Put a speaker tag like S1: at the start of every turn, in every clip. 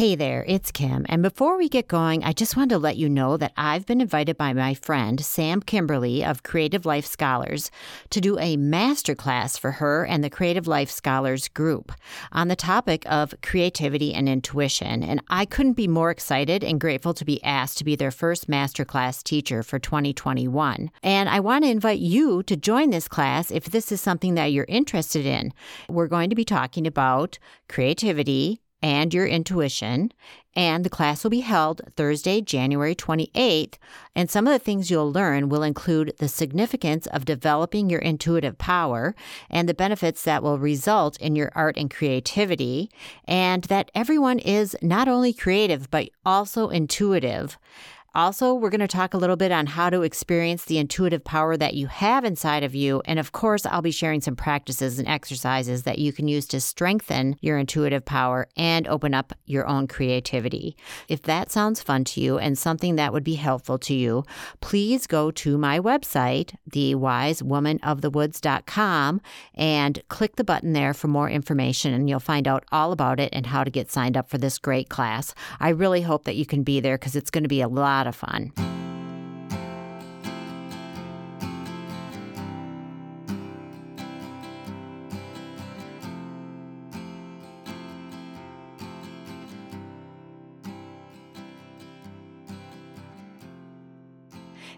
S1: Hey there, it's Kim. And before we get going, I just wanted to let you know that I've been invited by my friend Sam Kimberly of Creative Life Scholars to do a masterclass for her and the Creative Life Scholars group on the topic of creativity and intuition. And I couldn't be more excited and grateful to be asked to be their first masterclass teacher for 2021. And I want to invite you to join this class if this is something that you're interested in. We're going to be talking about creativity and your intuition. And the class will be held Thursday, January 28th. And some of the things you'll learn will include the significance of developing your intuitive power and the benefits that will result in your art and creativity, and that everyone is not only creative, but also intuitive. Also, we're going to talk a little bit on how to experience the intuitive power that you have inside of you. And of course, I'll be sharing some practices and exercises that you can use to strengthen your intuitive power and open up your own creativity. If that sounds fun to you and something that would be helpful to you, please go to my website, thewisewomanofthewoods.com, and click the button there for more information. And you'll find out all about it and how to get signed up for this great class. I really hope that you can be there because it's going to be a lot lot of fun.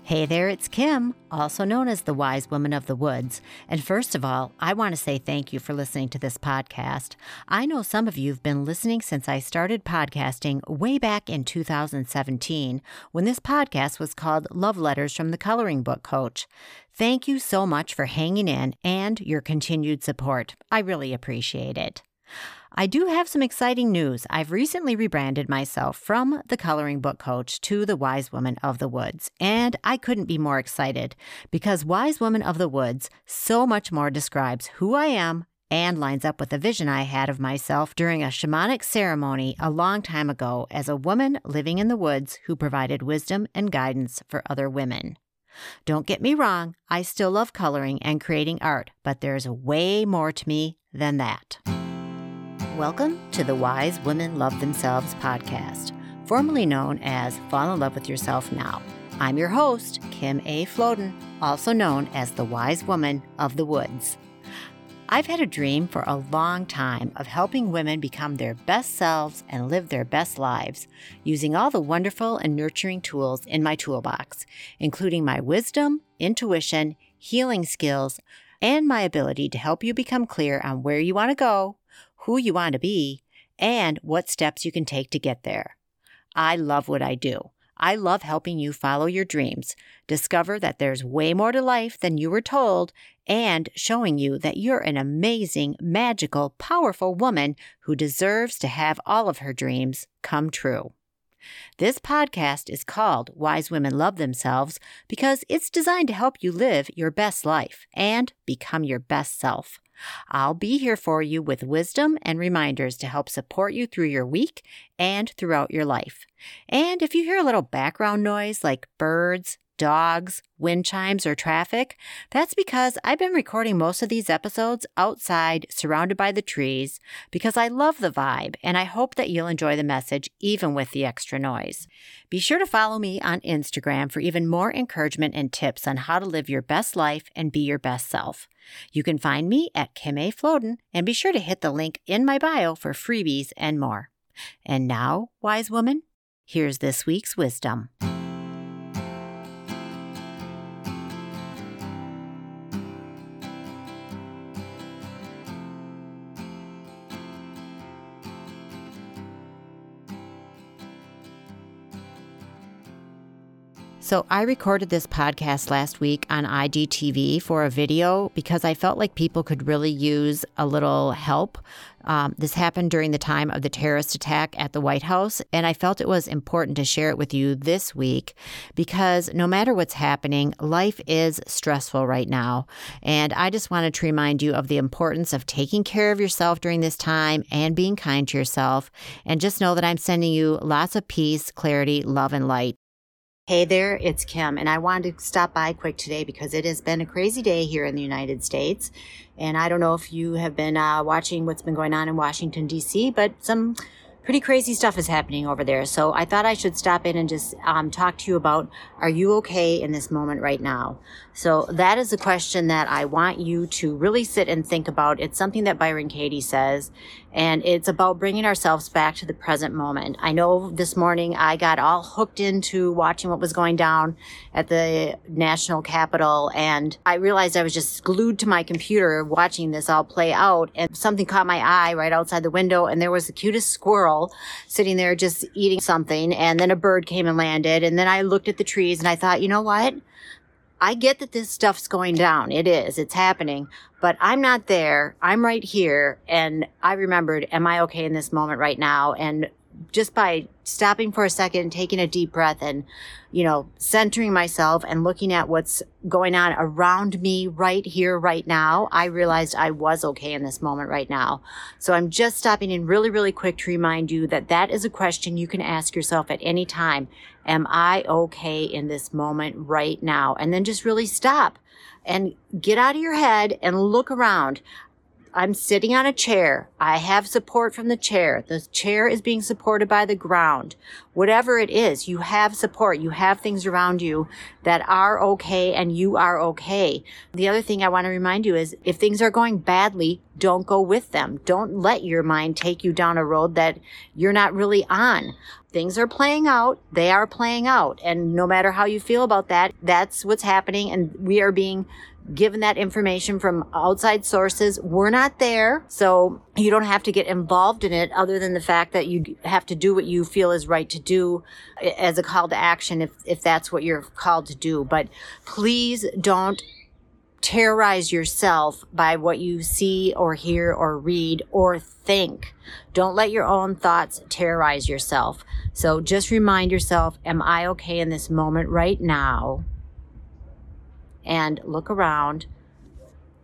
S1: Hey there, it's Kim, also known as the Wise Woman of the Woods. And first of all, I want to say thank you for listening to this podcast. I know some of you have been listening since I started podcasting way back in 2017 when this podcast was called Love Letters from the Coloring Book Coach. Thank you so much for hanging in and your continued support. I really appreciate it. I do have some exciting news. I've recently rebranded myself from the coloring book coach to the wise woman of the woods, and I couldn't be more excited because wise woman of the woods so much more describes who I am and lines up with the vision I had of myself during a shamanic ceremony a long time ago as a woman living in the woods who provided wisdom and guidance for other women. Don't get me wrong, I still love coloring and creating art, but there's way more to me than that. Welcome to the Wise Women Love Themselves podcast, formerly known as Fall in Love with Yourself Now. I'm your host, Kim A. Floden, also known as the Wise Woman of the Woods. I've had a dream for a long time of helping women become their best selves and live their best lives using all the wonderful and nurturing tools in my toolbox, including my wisdom, intuition, healing skills, and my ability to help you become clear on where you want to go, who you want to be, and what steps you can take to get there. I love what I do. I love helping you follow your dreams, discover that there's way more to life than you were told, and showing you that you're an amazing, magical, powerful woman who deserves to have all of her dreams come true. This podcast is called Wise Women Love Themselves because it's designed to help you live your best life and become your best self. I'll be here for you with wisdom and reminders to help support you through your week and throughout your life. And if you hear a little background noise like birds, dogs, wind chimes, or traffic, that's because I've been recording most of these episodes outside, surrounded by the trees, because I love the vibe and I hope that you'll enjoy the message even with the extra noise. Be sure to follow me on Instagram for even more encouragement and tips on how to live your best life and be your best self. You can find me at Kim A. Floden and be sure to hit the link in my bio for freebies and more. And now, wise woman, here's this week's wisdom. So, I recorded this podcast last week on IGTV for a video because I felt like people could really use a little help. Um, this happened during the time of the terrorist attack at the White House, and I felt it was important to share it with you this week because no matter what's happening, life is stressful right now. And I just wanted to remind you of the importance of taking care of yourself during this time and being kind to yourself. And just know that I'm sending you lots of peace, clarity, love, and light. Hey there, it's Kim, and I wanted to stop by quick today because it has been a crazy day here in the United States. And I don't know if you have been uh, watching what's been going on in Washington, D.C., but some pretty crazy stuff is happening over there. So I thought I should stop in and just um, talk to you about are you okay in this moment right now? So that is a question that I want you to really sit and think about. It's something that Byron Katie says, and it's about bringing ourselves back to the present moment. I know this morning I got all hooked into watching what was going down at the national capitol, and I realized I was just glued to my computer watching this all play out, and something caught my eye right outside the window, and there was the cutest squirrel sitting there just eating something, and then a bird came and landed, and then I looked at the trees and I thought, you know what? I get that this stuff's going down. It is. It's happening. But I'm not there. I'm right here. And I remembered, am I okay in this moment right now? And just by stopping for a second, taking a deep breath and, you know, centering myself and looking at what's going on around me right here, right now, I realized I was okay in this moment right now. So I'm just stopping in really, really quick to remind you that that is a question you can ask yourself at any time. Am I okay in this moment right now? And then just really stop and get out of your head and look around. I'm sitting on a chair. I have support from the chair. The chair is being supported by the ground. Whatever it is, you have support. You have things around you that are okay and you are okay. The other thing I want to remind you is if things are going badly, don't go with them. Don't let your mind take you down a road that you're not really on. Things are playing out. They are playing out. And no matter how you feel about that, that's what's happening. And we are being given that information from outside sources. We're not there. So you don't have to get involved in it other than the fact that you have to do what you feel is right to do eh, as a call to action if, if that's what you're called to do. But please don't terrorize yourself by what you see or hear or read or think. Don't let your own thoughts terrorize yourself. So just remind yourself, am I okay in this moment right now? And look around.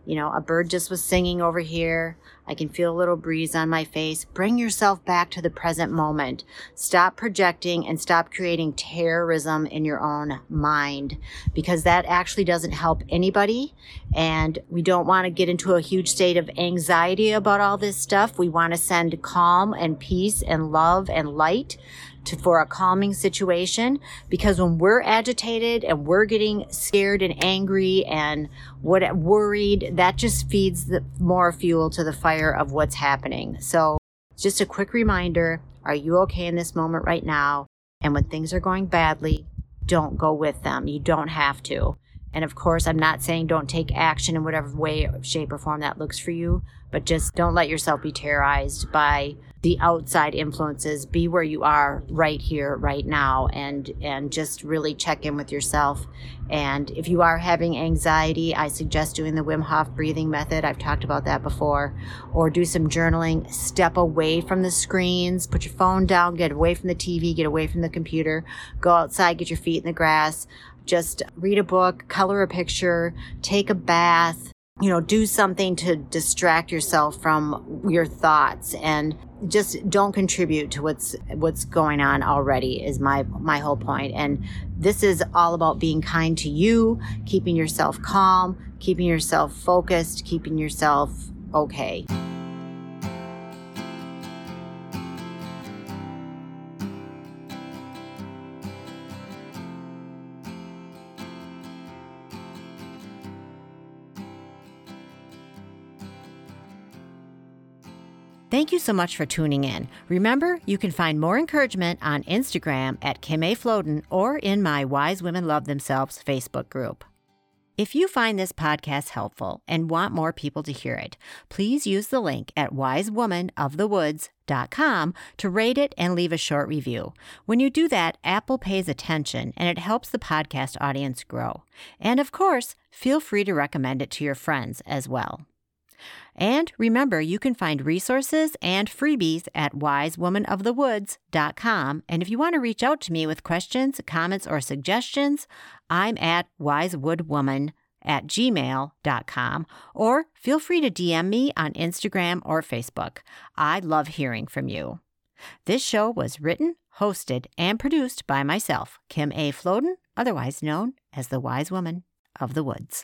S1: You know, a bird just was singing over here. I can feel a little breeze on my face. Bring yourself back to the present moment. Stop projecting and stop creating terrorism in your own mind because that actually doesn't help anybody. And we don't want to get into a huge state of anxiety about all this stuff. We want to send calm and peace and love and light to, for a calming situation because when we're agitated and we're getting scared and angry and what worried, that just feeds the more fuel to the fire of what's happening. So just a quick reminder, are you okay in this moment right now? And when things are going badly, don't go with them. You don't have to. And of course, I'm not saying don't take action in whatever way, shape, or form that looks for you, but just don't let yourself be terrorized by the outside influences. Be where you are right here, right now, and and just really check in with yourself. And if you are having anxiety, I suggest doing the Wim Hof breathing method. I've talked about that before, or do some journaling. Step away from the screens. Put your phone down. Get away from the TV. Get away from the computer. Go outside. Get your feet in the grass just read a book, color a picture, take a bath, you know, do something to distract yourself from your thoughts and just don't contribute to what's what's going on already is my my whole point. And this is all about being kind to you keeping yourself calm keeping yourself focused keeping yourself okay Thank you so much for tuning in. Remember, you can find more encouragement on Instagram at Kim A. Floden or in my Wise Women Love Themselves Facebook group. If you find this podcast helpful and want more people to hear it, please use the link at wisewomanofthewoods.com to rate it and leave a short review. When you do that, Apple pays attention and it helps the podcast audience grow. And of course, feel free to recommend it to your friends as well. And remember, you can find resources and freebies at wisewomanofthewoods.com. And if you want to reach out to me with questions, comments, or suggestions, I'm at wisewoodwoman at gmail.com or feel free to DM me on Instagram or Facebook. I love hearing from you. This show was written, hosted, and produced by myself, Kim A. Floden, otherwise known as the Wise Woman of the Woods.